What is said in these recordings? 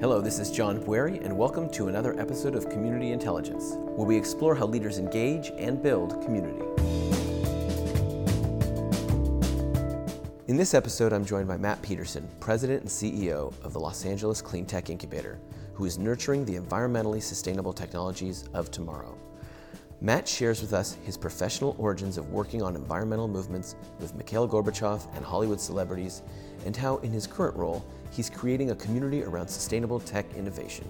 Hello, this is John Bueri, and welcome to another episode of Community Intelligence, where we explore how leaders engage and build community. In this episode, I'm joined by Matt Peterson, President and CEO of the Los Angeles Clean Tech Incubator, who is nurturing the environmentally sustainable technologies of tomorrow. Matt shares with us his professional origins of working on environmental movements with Mikhail Gorbachev and Hollywood celebrities, and how, in his current role, he's creating a community around sustainable tech innovation.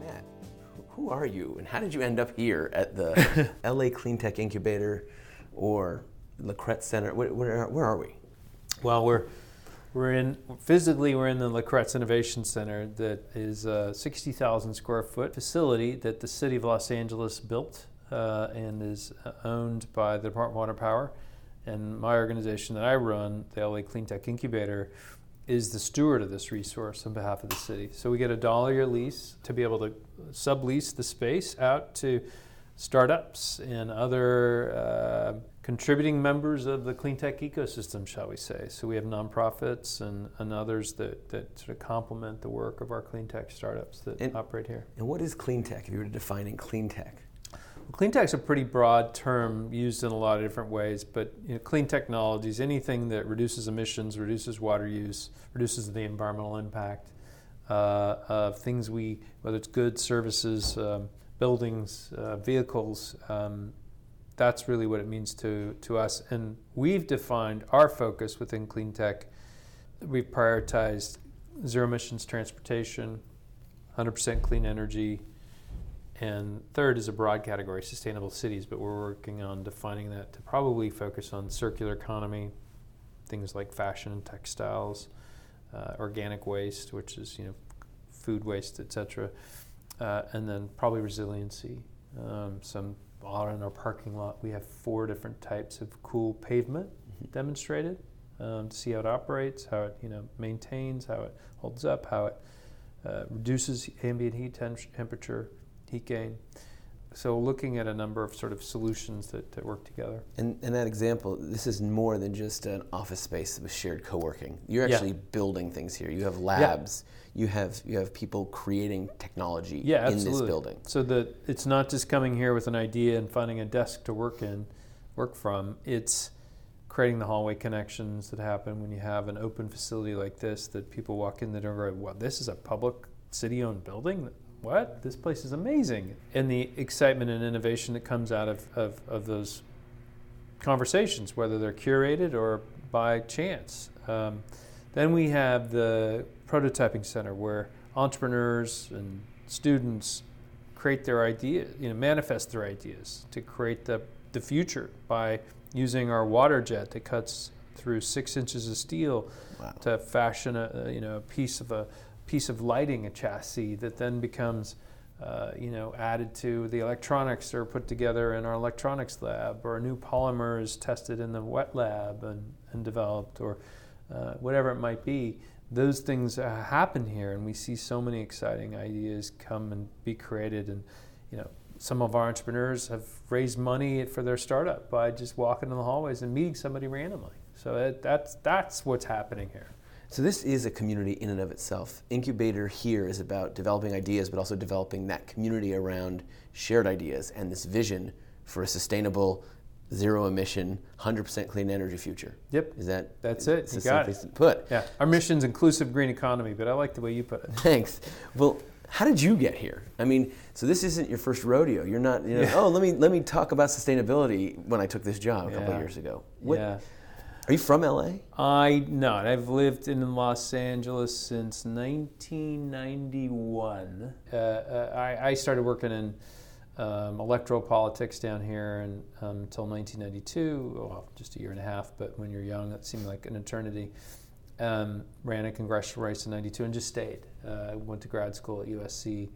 Matt, who are you, and how did you end up here at the LA Clean Tech Incubator or La Kretz Center? Where, where, where are we? Well, we're we're in physically we're in the La Kretz Innovation Center that is a 60,000 square foot facility that the city of Los Angeles built uh, and is uh, owned by the Department of Water Power. And my organization that I run, the LA Clean Tech Incubator, is the steward of this resource on behalf of the city. So we get a dollar year lease to be able to sublease the space out to startups and other uh, contributing members of the clean tech ecosystem, shall we say. So we have nonprofits and, and others that, that sort of complement the work of our clean tech startups that And- operate here. And what is clean tech, if you were to define in clean tech? Well, clean tech is a pretty broad term used in a lot of different ways, but you know, clean technologies, anything that reduces emissions, reduces water use, reduces the environmental impact uh, of things we, whether it's goods, services, um, buildings, uh, vehicles, um, that's really what it means to, to us. And we've defined our focus within clean tech. We've prioritized zero emissions transportation, 100% clean energy, and third is a broad category, sustainable cities, but we're working on defining that to probably focus on circular economy, things like fashion and textiles, uh, organic waste, which is you know food waste, etc., uh, and then probably resiliency. Um, some out in our parking lot, we have four different types of cool pavement demonstrated um, to see how it operates, how it you know maintains, how it holds up, how it uh, reduces ambient heat tem- temperature, heat gain. So looking at a number of sort of solutions that, that work together. And, and that example, this is more than just an office space with shared co-working. You're Yeah. actually building things here. You have labs. You have you have people creating technology Yeah, in this building. So that it's not just coming here with an idea and finding a desk to work in, work from. It's creating the hallway connections that happen when you have an open facility like this that people walk in the door and go, "Well, this is a public city-owned building. What? This place is amazing!" And the excitement and innovation that comes out of, of, of those conversations, whether they're curated or by chance. Um, then we have the prototyping center where entrepreneurs and students create their ideas, you know, manifest their ideas to create the, the future by using our water jet that cuts through six inches of steel Wow. to fashion a, you know a piece of a piece of lighting, a chassis that then becomes uh, you know added to the electronics are put together in our electronics lab, or a new polymer is tested in the wet lab and, and developed, or uh, whatever it might be. Those things uh, happen here, and we see so many exciting ideas come and be created. And you know, some of our entrepreneurs have raised money for their startup by just walking in the hallways and meeting somebody randomly. So it, that's that's what's happening here. So this is a community in and of itself. Incubator here is about developing ideas, but also developing that community around shared ideas and this vision for a sustainable, zero emission, 100% clean energy future. Yep. Is that That's it. You got it. Put. Yeah, our mission's inclusive green economy, but I like the way you put it. Thanks. Well, how did you get here? I mean, so this isn't your first rodeo. You're not, you know, Yeah. oh, let me let me talk about sustainability when I took this job a couple Yeah. of years ago. What, Yeah. Are you from LA? I no, I've lived in Los Angeles since 1991. Uh, uh, I, I started working in um, electoral politics down here and, um, until 1992. Well, just a year and a half, but when you're young, that seemed like an eternity. Um, ran a congressional race in '92 and just stayed. Uh, went to grad school at USC.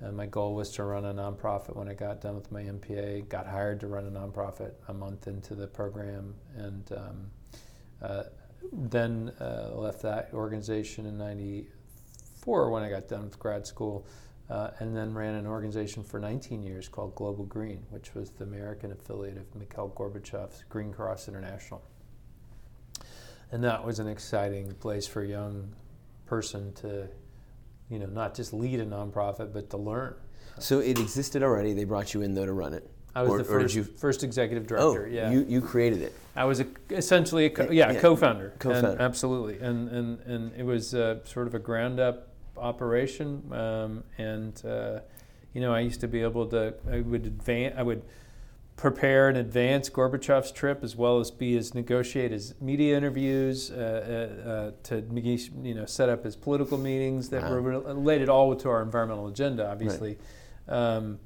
Uh, my goal was to run a nonprofit when I got done with my MPA. Got hired to run a nonprofit a month into the program, and um, then uh, left that organization in '94 when I got done with grad school, uh, and then ran an organization for 19 years called Global Green, which was the American affiliate of Mikhail Gorbachev's Green Cross International. and that was an exciting place for a young person to, you know, not just lead a nonprofit, but to learn. So it existed already. They brought you in though to run it. I was Or- the first, you- first executive Oh, director. yeah, you you created it. I was a, essentially a co- yeah, Yeah. co-founder. Co-founder. And absolutely, and and and it was uh, sort of a ground-up operation. Um, and uh, you know, I used to be able to. I would advance. I would prepare and advance Gorbachev's trip as well as be as negotiate his media interviews uh, uh, uh, to you know set up his political meetings that Wow. were related all to our environmental agenda, obviously. Um,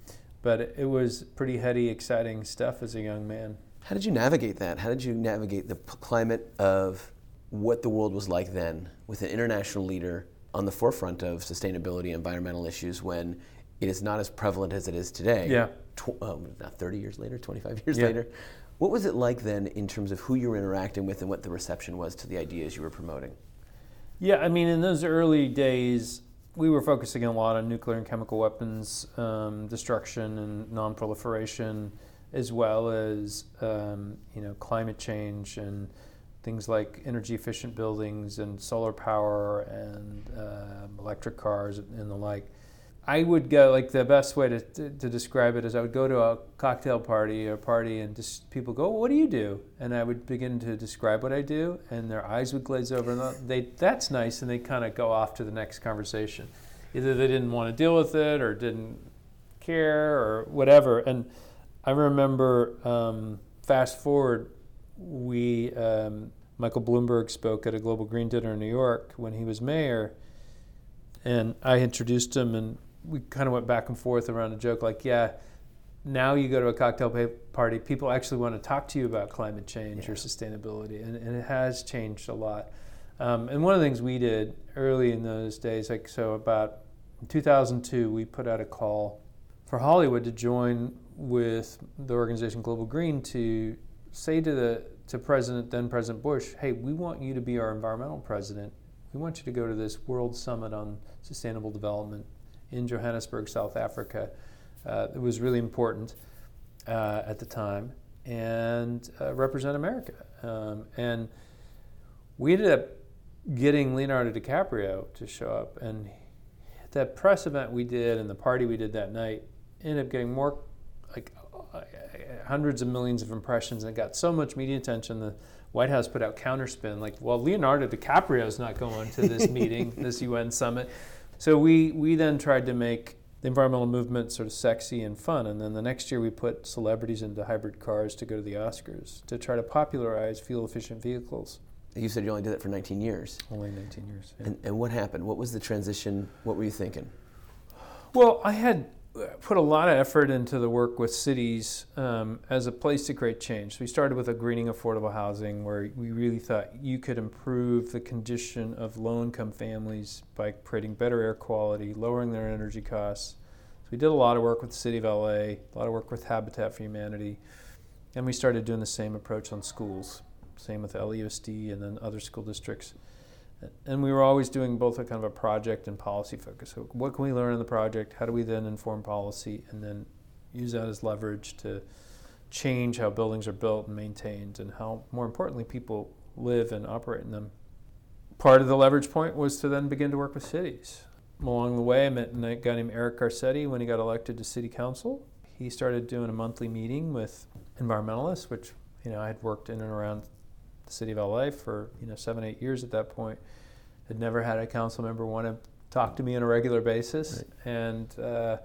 but it was pretty heady, exciting stuff as a young man. How did you navigate that? How did you navigate the p- climate of what the world was like then with an international leader on the forefront of sustainability and environmental issues when it is not as prevalent as it is today? Yeah. Tw- um, not 30 years later, 25 years Yeah. later. What was it like then in terms of who you were interacting with and what the reception was to the ideas you were promoting? Yeah, I mean, in those early days, we were focusing a lot on nuclear and chemical weapons um, destruction and non-proliferation, as well as um, you know climate change and things like energy-efficient buildings and solar power and um electric cars and the like. I would go like the best way to, to, to describe it is I would go to a cocktail party or party and just people go, "What do you do?" And I would begin to describe what I do, and their eyes would glaze over, and they that's nice, and they kind of go off to the next conversation. Either they didn't want to deal with it or didn't care or whatever. And I remember, um, fast forward, we um, Michael Bloomberg spoke at a Global Green Dinner in New York when he was mayor, and I introduced him, and we kind of went back and forth around a joke like, yeah. Now you go to a cocktail party, people actually want to talk to you about climate change or sustainability, and, and it has changed a lot. Um, and one of the things we did early in those days, like so about 2002, we put out a call for Hollywood to join with the organization Global Green to say to the to President then President Bush, "Hey, we want you to be our environmental president. We want you to go to this World Summit on Sustainable Development in Johannesburg, South Africa. Uh, it was really important uh, at the time, and uh, represent America. Um, and we ended up getting Leonardo DiCaprio to show up, and that press event we did and the party we did that night ended up getting more like uh, hundreds of millions of impressions and it got so much media attention the white house put out counterspin like well leonardo dicaprio is not going to this meeting this un summit so we we then tried to make the environmental movement sort of sexy and fun and then the next year we put celebrities into hybrid cars to go to the oscars to try to popularize fuel efficient vehicles You said you only did that for 19 years. only 19 years yeah. And, and what happened? What was the transition? What were you thinking? Well, I had put a lot of effort into the work with cities um, as a place to create change. So we started with a greening affordable housing where we really thought you could improve the condition of low income families by creating better air quality, lowering their energy costs. So we did a lot of work with the city of LA, a lot of work with Habitat for Humanity, and we started doing the same approach on schools, same with LUSD and then other school districts. And we were always doing both a kind of a project and policy focus. So, what can we learn in the project? How do we then inform policy and then use that as leverage to change how buildings are built and maintained and how, more importantly, people live and operate in them? Part of the leverage point was to then begin to work with cities. Along the way, I met a guy named Eric Garcetti when he got elected to city council. He started doing a monthly meeting with environmentalists, which you know I had worked in and around the city of LA for you know seven eight years at that point. Had never had a council member want to talk to me on a regular basis, and uh,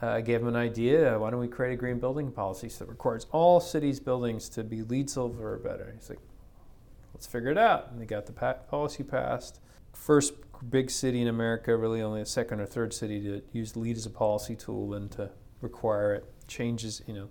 I gave him an idea. Why don't we create a green building policy so that requires all cities' buildings to be LEED Silver or better? He's like, let's figure it out. And they got the policy passed. First big city in America, really only a second or third city to use LEED as a policy tool and to require it. Changes, you know,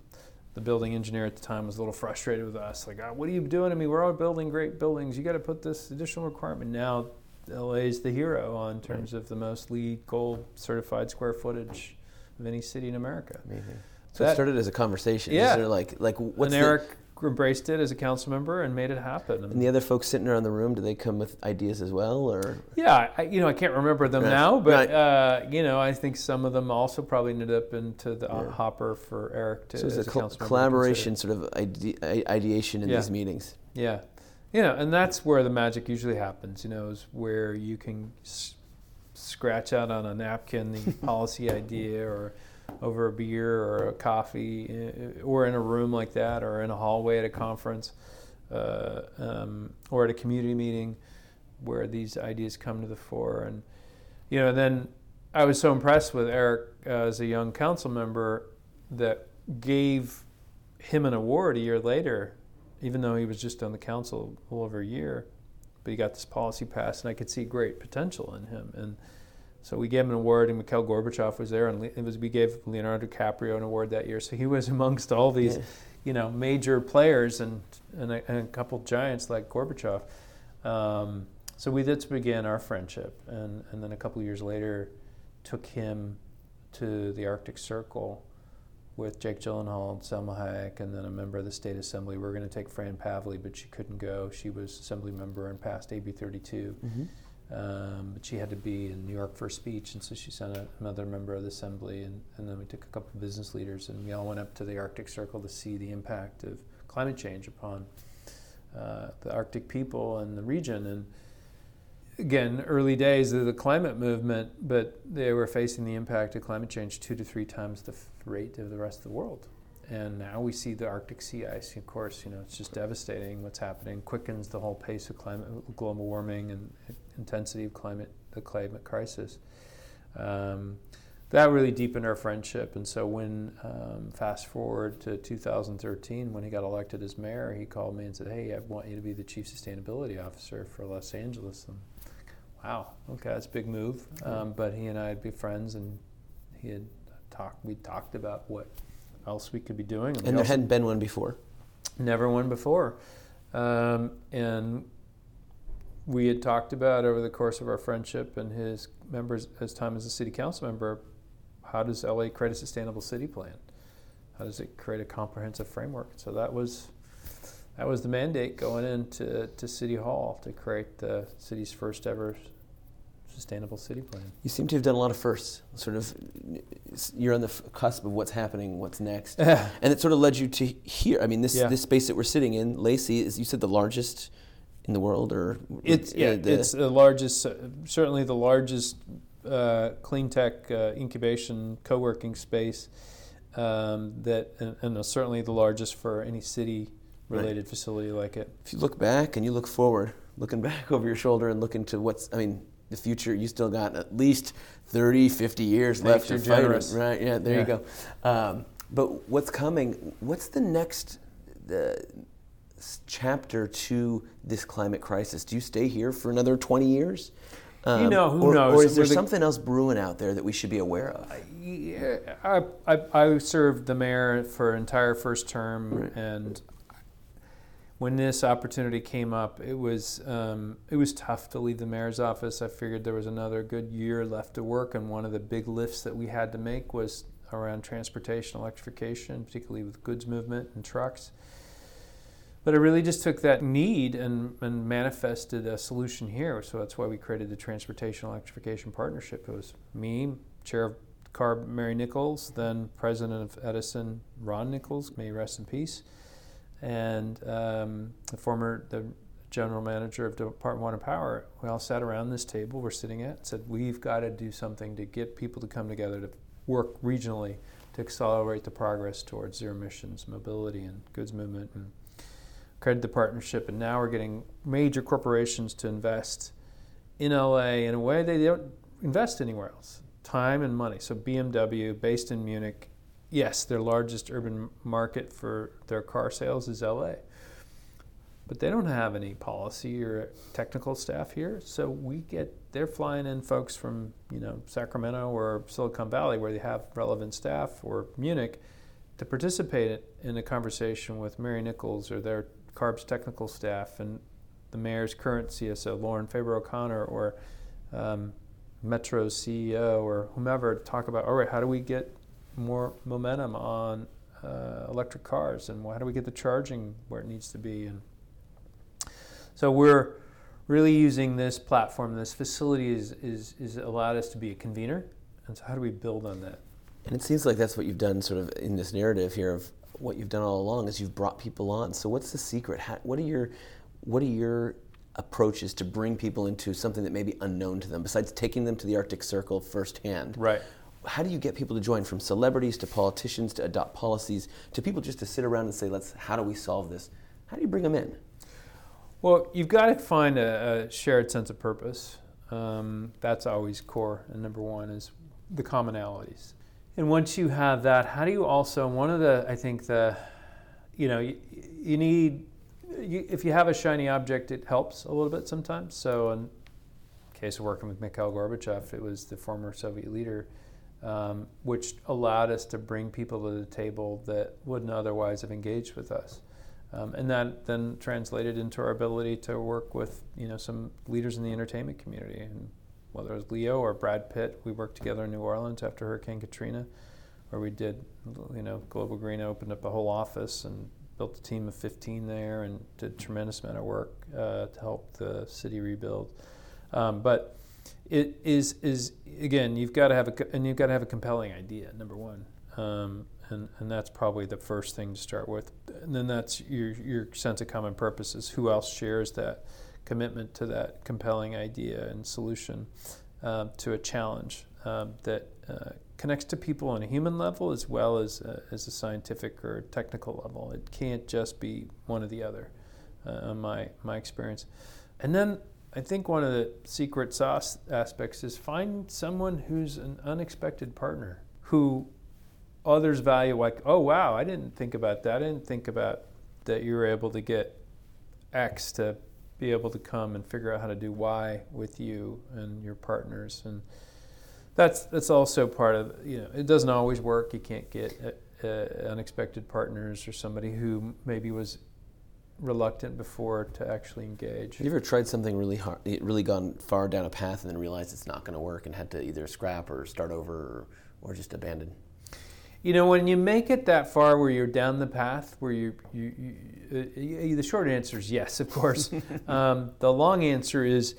the building engineer at the time was a little frustrated with us. Like, oh, what are you doing to me? We're all building great buildings. You got to put this additional requirement. Now, LA is the hero on terms of the most LEED gold certified square footage of any city in America. Amazing. So it started as a conversation. Yeah. Is there like like what's and Eric embraced it as a council member and made it happen. and the other folks sitting around the room? Do they come with ideas as well, or Yeah, I, you know, I can't remember them Right. now, but Right. uh, you know, I think some of them also probably ended up into the uh, Yeah. hopper for Eric to. so it's as a a member to collaboration sort of ide- ideation in Yeah. these meetings? Yeah, you know, and that's where the magic usually happens. You know, is where you can s- scratch out on a napkin the policy idea, or over a beer or a coffee, eh, or in a room like that, or in a hallway at a conference, uh, um, or at a community meeting, where these ideas come to the fore. And you know, then I was so impressed with Eric uh, as a young council member that gave him an award a year later, even though he was just on the council a little over a year. But he got this policy passed, and I could see great potential in him. And so we gave him an award, and Mikhail Gorbachev was there, and it was, we gave Leonardo DiCaprio an award that year. So he was amongst all these, Yeah. you know, major players and and a, and a couple giants like Gorbachev. Um, so we did begin our friendship, and and then a couple years later, took him to the Arctic Circle with Jake Gyllenhaal, Salma Hayek, and then a member of the state assembly. We were going to take Fran Pavley, but she couldn't go. She was assembly member and passed AB 32. Um, but she had to be in New York for a speech, and so she sent a, another member of the assembly, and, and then we took a couple of business leaders, and we all went up to the Arctic Circle to see the impact of climate change upon uh, the Arctic people and the region. And again, early days of the climate movement, but they were facing the impact of climate change two to three times the rate of the rest of the world. And now we see the Arctic sea ice. Of course, you know it's just devastating. What's happening quickens the whole pace of climate, global warming, and intensity of climate, the climate crisis. Um, that really deepened our friendship. And so when um, fast forward to 2013, when he got elected as mayor, he called me and said, "Hey, I want you to be the chief sustainability officer for Los Angeles." And wow, okay, that's a big move. Um, but he and I would be friends, and he had talked. We talked about what else we could be doing. we And there hadn't been one before. never one before. Um, and we had talked about over the course of our friendship and his members, his time as a city council member, how does LA create a sustainable city plan? How does it create a comprehensive framework? So that was that was the mandate going into to City Hall to create the city's first ever sustainable city plan. You seem to have done a lot of firsts. Sort of, you're on the f- cusp of what's happening, what's next, and it sort of led you to here. I mean, this Yeah. this space that we're sitting in, LACI, is you said the largest in the world, or It's uh, yeah, the- it's the largest, uh, certainly the largest uh, clean tech uh, incubation co-working space um, that, and, and certainly the largest for any city-related facility like it. if you look back and you look forward, looking back over your shoulder and looking to what's, I mean, the future, you still got at least 30, 50 years left to fight. Right, yeah, there Yeah. you go. Um, but what's coming, what's the next the chapter to this climate crisis? Do you stay here for another 20 years? Um, know, who or, knows? Or is there the- something else brewing out there that we should be aware of? Yeah, I, I, I served the mayor for entire first term, Right. and when this opportunity came up, it was um, it was tough to leave the mayor's office. I figured there was another good year left to work, and one of the big lifts that we had to make was around transportation electrification, particularly with goods movement and trucks. But I really just took that need and, and manifested a solution here. So that's why we created the Transportation Electrification Partnership. It was me, chair of CARB Mary Nichols, then president of Edison Ron Nichols, may rest in peace, and um, the former the general manager of Department One of Power. We all sat around this table we're sitting at and said, we've got to do something to get people to come together to work regionally to accelerate the progress towards zero emissions mobility and goods movement and created the partnership, and now we're getting major corporations to invest in LA in a way they don't invest anywhere else time and money. So, BMW, based in Munich, yes, their largest urban market for their car sales is LA. But they don't have any policy or technical staff here, so we get they're flying in folks from you know Sacramento or Silicon Valley where they have relevant staff or Munich to participate in a conversation with Mary Nichols or their CARB's technical staff and the mayor's current CSO, Lauren Faber O'Connor, or um, Metro's CEO, or whomever, to talk about all right, how do we get more momentum on uh, electric cars and how do we get the charging where it needs to be? And so we're really using this platform, this facility is, is, is allowed us to be a convener. And so, how do we build on that? And it seems like that's what you've done, sort of in this narrative here of what you've done all along is you've brought people on. So what's the secret? How, what are your what are your approaches to bring people into something that may be unknown to them, besides taking them to the Arctic Circle firsthand? Right. How do you get people to join, from celebrities to politicians to adopt policies to people just to sit around and say, "Let's, how do we solve this?" How do you bring them in? Well, you've got to find a, a shared sense of purpose. Um, that's always core. And number one is the commonalities. And once you have that, how do you also, one of the, I think the, you know, you, you need, you, if you have a shiny object, it helps a little bit sometimes. So in case of working with Mikhail Gorbachev, it was the former Soviet leader, um, which allowed us to bring people to the table that wouldn't otherwise have engaged with us. Um, and that then translated into our ability to work with you know some leaders in the entertainment community, and whether it was Leo or Brad Pitt, we worked together in New Orleans after Hurricane Katrina, where we did you know Global Green opened up a whole office and built a team of 15 there and did a tremendous amount of work uh, to help the city rebuild. Um, but it is is again you've got to have a and you've got to have a compelling idea number one. Um, and, and that's probably the first thing to start with. And then that's your, your sense of common purposes. Who else shares that commitment to that compelling idea and solution um, to a challenge um, that uh, connects to people on a human level as well as, uh, as a scientific or technical level. It can't just be one or the other, uh, my, my experience. And then I think one of the secret sauce aspects is find someone who's an unexpected partner who others value like, oh wow, I didn't think about that. I didn't think about that you were able to get X to be able to come and figure out how to do Y with you and your partners, and that's that's also part of you know it doesn't always work. You can't get uh, uh, unexpected partners or somebody who maybe was reluctant before to actually engage. Have you ever tried something really hard, really gone far down a path, and then realized it's not going to work, and had to either scrap or start over, or, or just abandon? You know, when you make it that far where you're down the path, where you, you, you uh, the short answer is yes, of course. um, the long answer is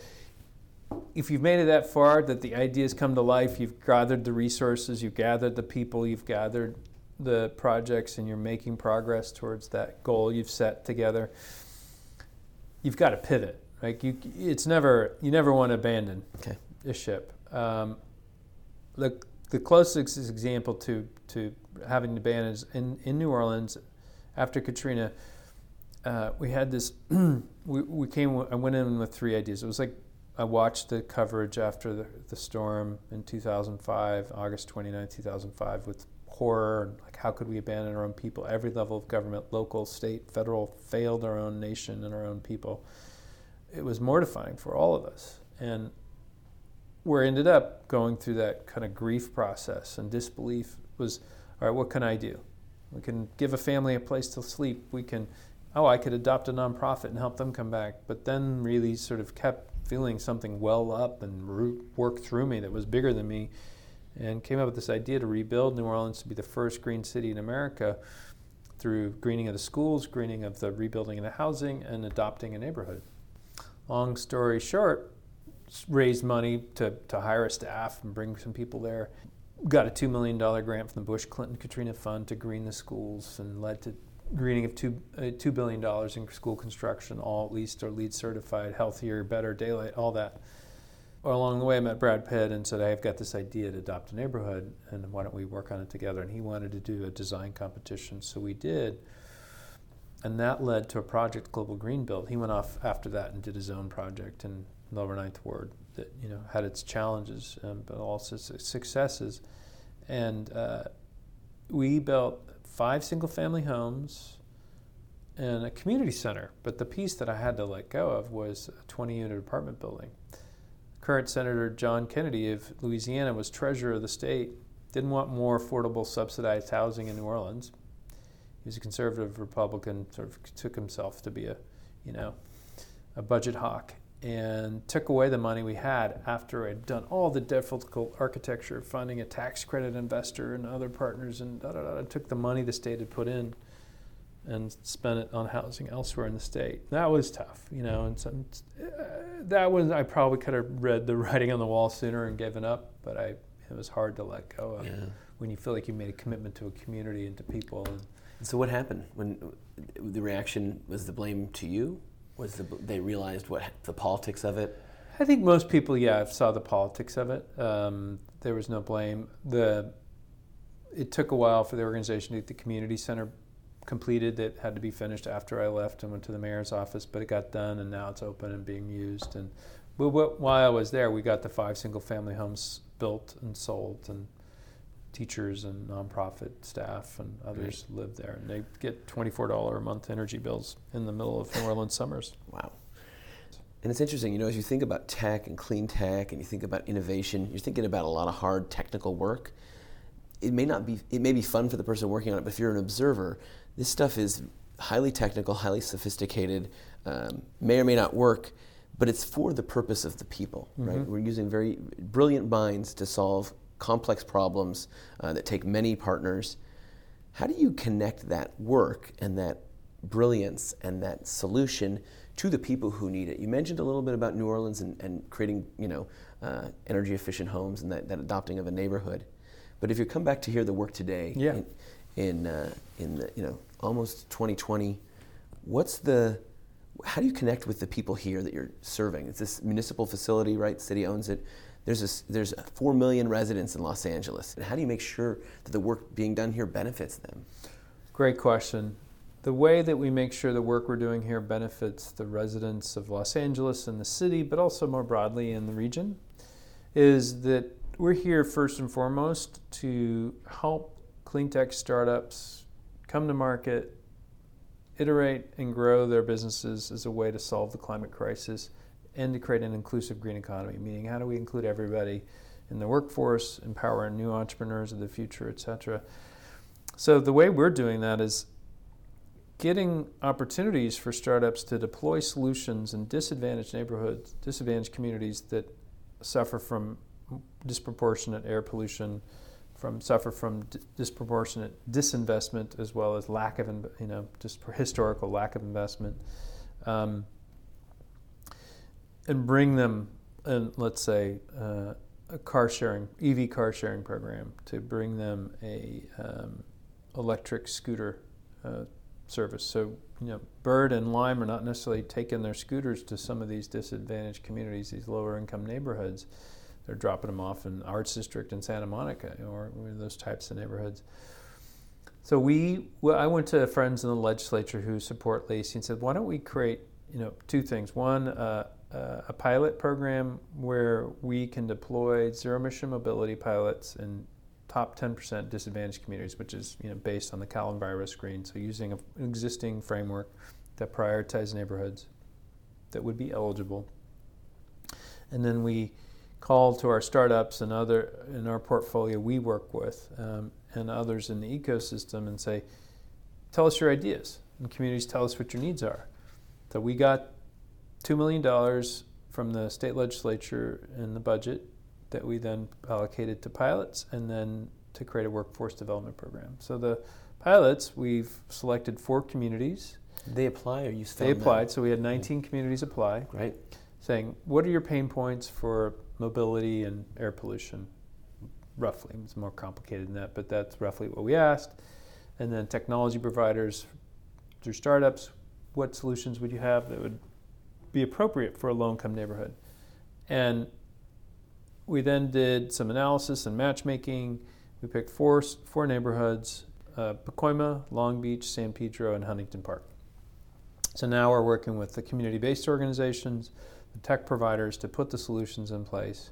if you've made it that far, that the ideas come to life, you've gathered the resources, you've gathered the people, you've gathered the projects, and you're making progress towards that goal you've set together. You've got to pivot. Like you, it's never you never want to abandon okay. a ship. Um, the the closest example to to having the band is in, in New Orleans after Katrina. Uh, we had this. we, we came. I went in with three ideas. It was like I watched the coverage after the, the storm in 2005, August 29, 2005, with horror like how could we abandon our own people? Every level of government, local, state, federal, failed our own nation and our own people. It was mortifying for all of us, and I ended up going through that kind of grief process and disbelief was all right, what can I do? We can give a family a place to sleep. We can, oh, I could adopt a nonprofit and help them come back. But then really sort of kept feeling something well up and root, work through me that was bigger than me and came up with this idea to rebuild New Orleans to be the first green city in America through greening of the schools, greening of the rebuilding of the housing, and adopting a neighborhood. Long story short, raised money to, to hire a staff and bring some people there. Got a $2 million grant from the Bush Clinton Katrina Fund to green the schools and led to greening of two, uh, $2 billion in school construction, all at least or LEED certified, healthier, better daylight, all that. Along the way, I met Brad Pitt and said, I've got this idea to adopt a neighborhood, and why don't we work on it together? And he wanted to do a design competition, so we did. And that led to a project, Global Green Build. He went off after that and did his own project, and Lower Ninth Ward that you know had its challenges, um, but also successes. And uh, we built five single-family homes and a community center. But the piece that I had to let go of was a 20-unit apartment building. Current Senator John Kennedy of Louisiana was treasurer of the state. Didn't want more affordable subsidized housing in New Orleans. He was a conservative Republican. Sort of took himself to be a, you know, a budget hawk and took away the money we had after I'd done all the difficult architecture, of finding a tax credit investor and other partners, and da, da, da, took the money the state had put in and spent it on housing elsewhere in the state. That was tough, you know, and some, uh, that was I probably could have read the writing on the wall sooner and given up, but I it was hard to let go of yeah. when you feel like you made a commitment to a community and to people. And, so what happened when the reaction was the blame to you? Was the, they realized what the politics of it? I think most people, yeah, saw the politics of it. Um, there was no blame. The it took a while for the organization to get the community center completed. It had to be finished after I left and went to the mayor's office, but it got done, and now it's open and being used. And but while I was there, we got the five single-family homes built and sold, and teachers and nonprofit staff and others live there, and they get twenty-four dollar a month energy bills in the middle of New Orleans summers. Wow. And it's interesting, you know, as you think about tech and clean tech, and you think about innovation, you're thinking about a lot of hard technical work. It may not be, it may be fun for the person working on it, but if you're an observer, this stuff is highly technical, highly sophisticated, um, may or may not work, but it's for the purpose of the people, mm-hmm. right? We're using very brilliant minds to solve complex problems uh, that take many partners. How do you connect that work and that brilliance and that solution to the people who need it? You mentioned a little bit about New Orleans and, and creating, you know, uh, energy efficient homes and that, that, adopting of a neighborhood. But if you come back to hear the work today, yeah. in in, uh, in the, you know almost 2020, what's the how do you connect with the people here that you're serving? It's this municipal facility, right? City owns it. There's a, there's four million residents in Los Angeles. And how do you make sure that the work being done here benefits them? Great question. The way that we make sure the work we're doing here benefits the residents of Los Angeles and the city, but also more broadly in the region, is that we're here first and foremost to help clean tech startups come to market, iterate and grow their businesses as a way to solve the climate crisis and to create an inclusive green economy, meaning how do we include everybody in the workforce, empower new entrepreneurs of the future, et cetera. So the way we're doing that is getting opportunities for startups to deploy solutions in disadvantaged neighborhoods, disadvantaged communities that suffer from disproportionate air pollution, from suffer from d- disproportionate disinvestment as well as lack of you know just historical lack of investment. Um, and bring them, and let's say, uh, a car sharing, EV car sharing program to bring them a um, electric scooter uh, service. So, you know, Bird and Lime are not necessarily taking their scooters to some of these disadvantaged communities, these lower income neighborhoods. They're dropping them off in Arts District in Santa Monica or those types of neighborhoods. So we, well, I went to friends in the legislature who support LACI and said, why don't we create, you know, two things. One, uh, uh, a pilot program where we can deploy zero emission mobility pilots in top 10% disadvantaged communities, which is you know, based on the CalEnviroScreen. So using a, an existing framework that prioritizes neighborhoods that would be eligible. And then we call to our startups and other in our portfolio we work with um, and others in the ecosystem and say, tell us your ideas. And communities tell us what your needs are. So we got $2 million from the state legislature in the budget that we then allocated to pilots and then to create a workforce development program. So the pilots, we've selected four communities. They apply or you They applied, them? so we had 19 communities apply. Right. Saying, what are your pain points for mobility and air pollution? Roughly, it's more complicated than that, but that's roughly what we asked. And then technology providers through startups, what solutions would you have that would be appropriate for a low income neighborhood. And we then did some analysis and matchmaking. We picked four, four neighborhoods uh, Pacoima, Long Beach, San Pedro, and Huntington Park. So now we're working with the community based organizations, the tech providers to put the solutions in place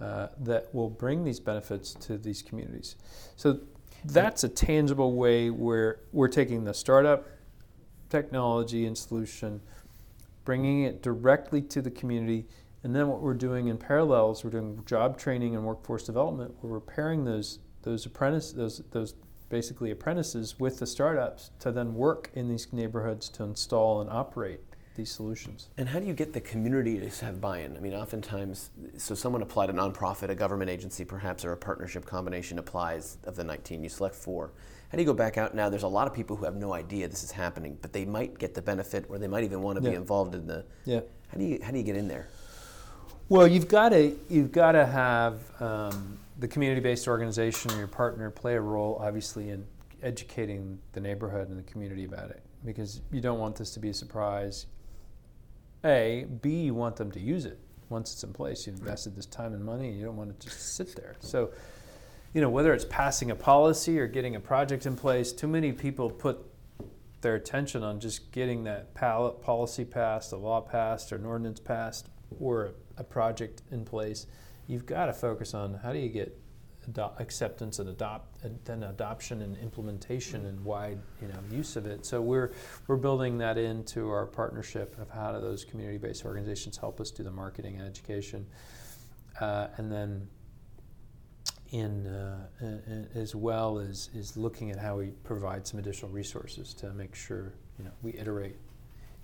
uh, that will bring these benefits to these communities. So that's a tangible way where we're taking the startup technology and solution bringing it directly to the community. And then what we're doing in parallel is we're doing job training and workforce development. We're pairing those those apprentices, those those basically apprentices with the startups to then work in these neighborhoods to install and operate these solutions. And how do you get the community to have buy-in? I mean, oftentimes, so someone applied a nonprofit, a government agency perhaps, or a partnership combination applies of the 19. You select four. How do you go back out now? There's a lot of people who have no idea this is happening, but they might get the benefit, or they might even want to yeah. be involved in the. Yeah. How do you how do you get in there? Well, you've got to you've got to have um, the community-based organization or your partner play a role, obviously, in educating the neighborhood and the community about it, because you don't want this to be a surprise. A, B, you want them to use it once it's in place. You've invested this time and money, and you don't want it to just sit there. So, you know, whether it's passing a policy or getting a project in place, too many people put their attention on just getting that policy passed, a law passed, or an ordinance passed, or a project in place. You've got to focus on how do you get acceptance and adopt and then adoption and implementation and wide you know use of it. So we're we're building that into our partnership of how do those community-based organizations help us do the marketing and education, uh, and then in uh, as well as is looking at how we provide some additional resources to make sure you know we iterate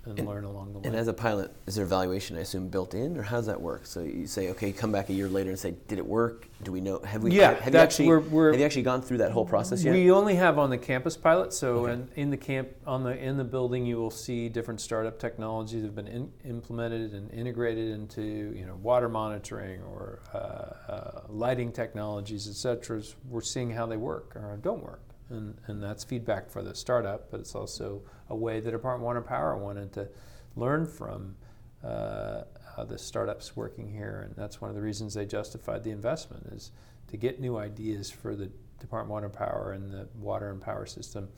and, and, learn along the way. And as a pilot, is there evaluation, I assume, built in, or how does that work? So you say, okay, come back a year later and say, did it work? Do we know? Have we? Yeah, have, you actually we're, we're, have you actually gone through that whole process yet? We only have on the campus pilot. So okay. in, in the camp, on the in the building, you will see different startup technologies that have been in, implemented and integrated into you know water monitoring or uh, uh, lighting technologies, et cetera. We're seeing how they work or don't work and, and that's feedback for the startup, but it's also a way the Department of Water and Power wanted to learn from uh, the startups working here, and that's one of the reasons they justified the investment is to get new ideas for the Department of Water and Power and the water and power system.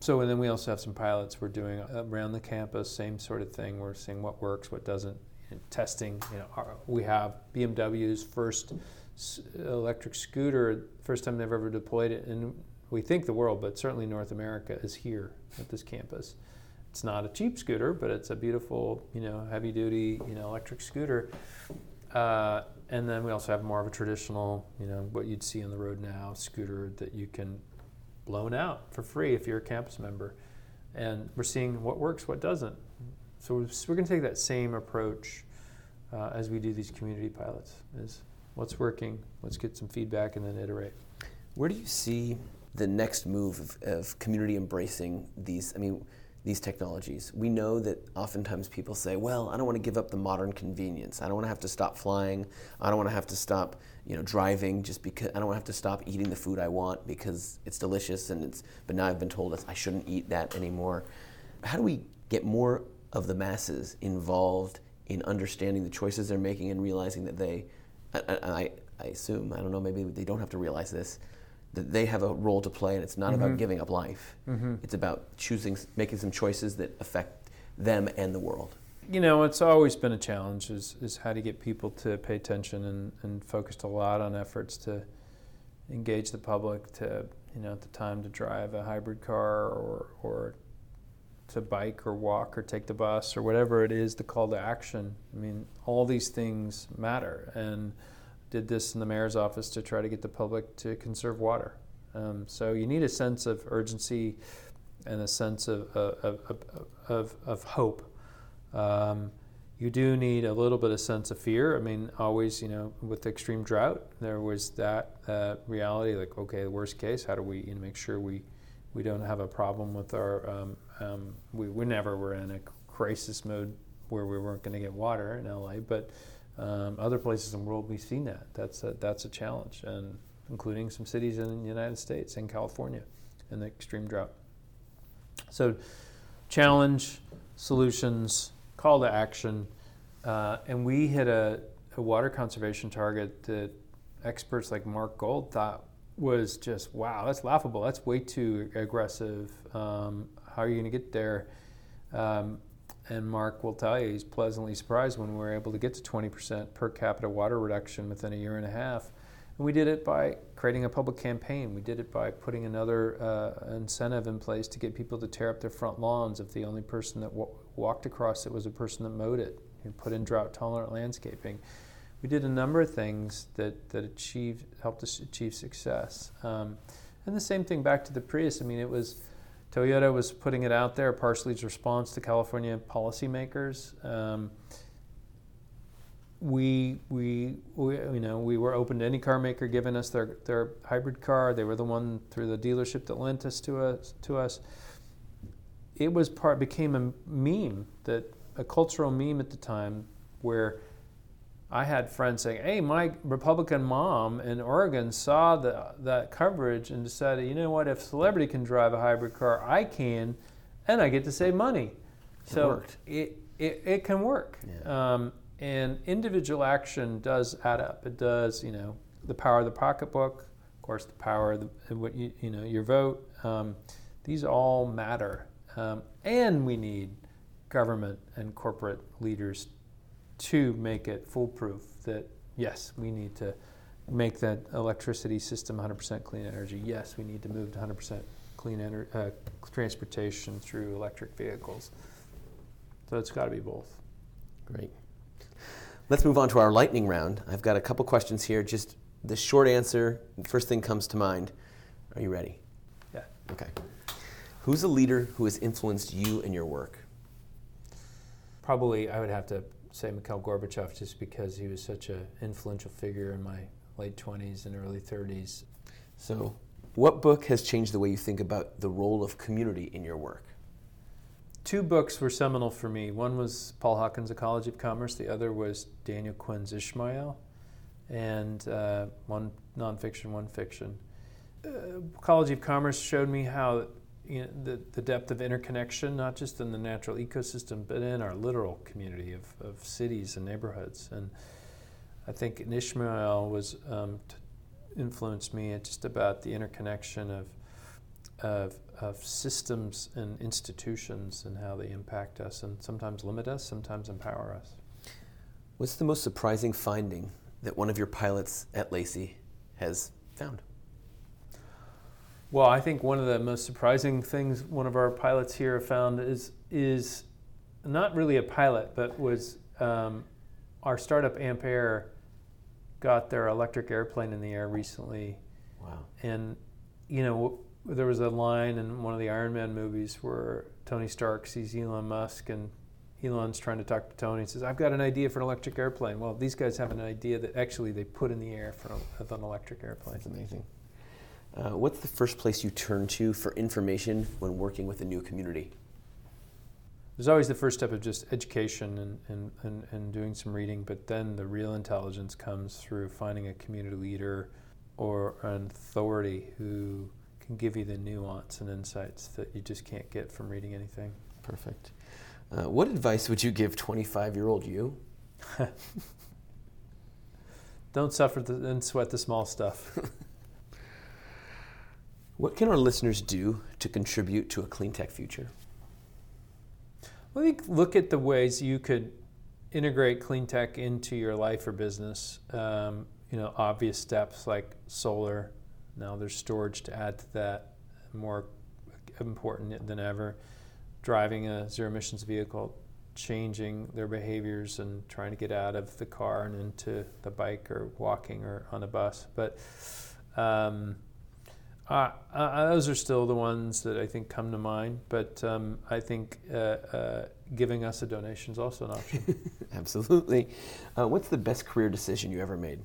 So, and then we also have some pilots we're doing around the campus, same sort of thing. We're seeing what works, what doesn't, testing. You know, our, we have BMW's first electric scooter, first time they've ever deployed it, and we think the world, but certainly North America is here at this campus. It's not a cheap scooter, but it's a beautiful, you know, heavy duty, you know, electric scooter. Uh, and then we also have more of a traditional, you know, what you'd see on the road now scooter that you can loan out for free if you're a campus member. And we're seeing what works, what doesn't. So we're going to take that same approach uh, as we do these community pilots: is what's working, let's get some feedback, and then iterate. Where do you see the next move of, of community embracing these? I mean, these technologies. We know that oftentimes people say, "Well, I don't want to give up the modern convenience. I don't want to have to stop flying. I don't want to have to stop, you know, driving just because I don't want to have to stop eating the food I want because it's delicious and it's." But now I've been told I shouldn't eat that anymore. How do we get more of the masses involved in understanding the choices they're making and realizing that they, I, I, I assume, I don't know, maybe they don't have to realize this, that they have a role to play, and it's not mm-hmm. about giving up life. Mm-hmm. It's about choosing, making some choices that affect them and the world. You know, it's always been a challenge is, is how to get people to pay attention and, and focused a lot on efforts to engage the public to, you know, at the time to drive a hybrid car or, or to bike or walk or take the bus or whatever it is, the call to action. I mean, all these things matter. And did this in the mayor's office to try to get the public to conserve water. Um, so you need a sense of urgency and a sense of, of, of, of, of hope. Um, you do need a little bit of sense of fear. I mean, always, you know, with extreme drought, there was that uh, reality, like, okay, the worst case, how do we you know, make sure we, we don't have a problem with our, um, um we, we never were in a crisis mode where we weren't going to get water in LA, but um, other places in the world, we've seen that. That's a, that's a challenge, and including some cities in the United States and California in the extreme drought. So, challenge, solutions, call to action, uh, and we hit a, a, water conservation target that experts like Mark Gold thought was just wow, that's laughable. That's way too aggressive. Um, how are you going to get there? Um, and Mark will tell you he's pleasantly surprised when we were able to get to 20% per capita water reduction within a year and a half. And we did it by creating a public campaign. We did it by putting another uh, incentive in place to get people to tear up their front lawns if the only person that w- walked across it was a person that mowed it. We put in drought tolerant landscaping. We did a number of things that, that achieved, helped us achieve success. Um, and the same thing back to the Prius. I mean, it was Toyota was putting it out there, partially as response to California policymakers. Um, we, we, we, you know, we were open to any car maker giving us their, their hybrid car. They were the one through the dealership that lent us to us. To us. It was part became a meme that a cultural meme at the time where I had friends saying, "Hey, my Republican mom in Oregon saw the, that coverage and decided, you know what? If celebrity can drive a hybrid car, I can, and I get to save money." It so worked. it it, it can work. Yeah. Um, and individual action does add up. It does, you know, the power of the pocketbook, of course, the power of the, what you, you know, your vote. Um, these all matter. Um, and we need government and corporate leaders to make it foolproof that, yes, we need to make that electricity system 100% clean energy. Yes, we need to move to 100% clean ener- uh, transportation through electric vehicles. So it's got to be both. Great. Let's move on to our lightning round. I've got a couple questions here. Just the short answer, first thing comes to mind. Are you ready? Yeah. Okay. Who's a leader who has influenced you in your work? Probably I would have to say Mikhail Gorbachev just because he was such an influential figure in my late 20s and early 30s. So, what book has changed the way you think about the role of community in your work? Two books were seminal for me. One was Paul Hawken's Ecology of Commerce, the other was Daniel Quinn's Ishmael, and uh, one nonfiction, one fiction. Uh, Ecology of Commerce showed me how you know, the, the depth of interconnection, not just in the natural ecosystem, but in our literal community of, of cities and neighborhoods. And I think in Ishmael was um, t- influenced me just about the interconnection of, of, of systems and institutions and how they impact us and sometimes limit us, sometimes empower us. What's the most surprising finding that one of your pilots at LACI has found? Well, I think one of the most surprising things one of our pilots here found is is not really a pilot, but was um, our startup Ampaire got their electric airplane in the air recently, Wow. and you know there was a line in one of the Iron Man movies where Tony Stark sees Elon Musk and Elon's trying to talk to Tony and says, "I've got an idea for an electric airplane." Well, these guys have an idea that actually they put in the air for an, an electric airplane. That's amazing. Uh, what's the first place you turn to for information when working with a new community? There's always the first step of just education and, and, and, and doing some reading, but then the real intelligence comes through finding a community leader or an authority who can give you the nuance and insights that you just can't get from reading anything. Perfect. Uh, what advice would you give 25 year old you? Don't suffer the, and sweat the small stuff. What can our listeners do to contribute to a clean tech future? Well, think look at the ways you could integrate clean tech into your life or business. Um, you know, obvious steps like solar. Now there's storage to add to that, more important than ever. Driving a zero emissions vehicle, changing their behaviors and trying to get out of the car and into the bike or walking or on a bus. But um, uh, uh, those are still the ones that I think come to mind, but um, I think uh, uh, giving us a donation is also an option. Absolutely. Uh, what's the best career decision you ever made?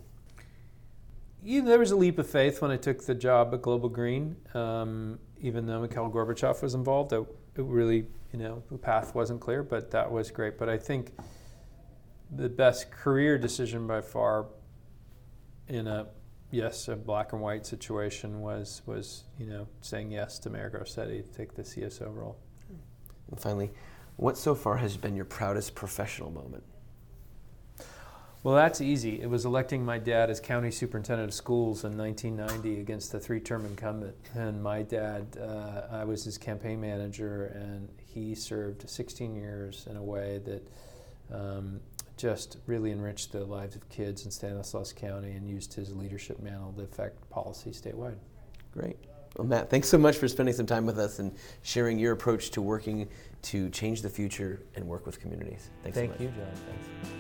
you know, there was a leap of faith when I took the job at Global Green, um, even though Mikhail Gorbachev was involved. It, it really, you know, the path wasn't clear, but that was great. But I think the best career decision by far in a yes, a black and white situation was was you know saying yes to Mayor Garcetti to take the CSO role. And finally, what so far has been your proudest professional moment? Well, that's easy. It was electing my dad as county superintendent of schools in 1990 against a three-term incumbent. And my dad, uh, I was his campaign manager, and he served 16 years in a way that um, just really enriched the lives of kids in Stanislaus County and used his leadership mantle to affect policy statewide. Great. Well, Matt, thanks so much for spending some time with us and sharing your approach to working to change the future and work with communities. Thanks Thank so much. Thank you, John. Thanks.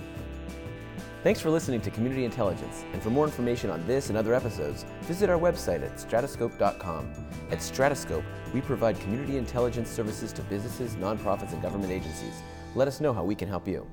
Thanks for listening to Community Intelligence. And for more information on this and other episodes, visit our website at stratoscope.com. At Stratoscope, we provide community intelligence services to businesses, nonprofits, and government agencies. Let us know how we can help you.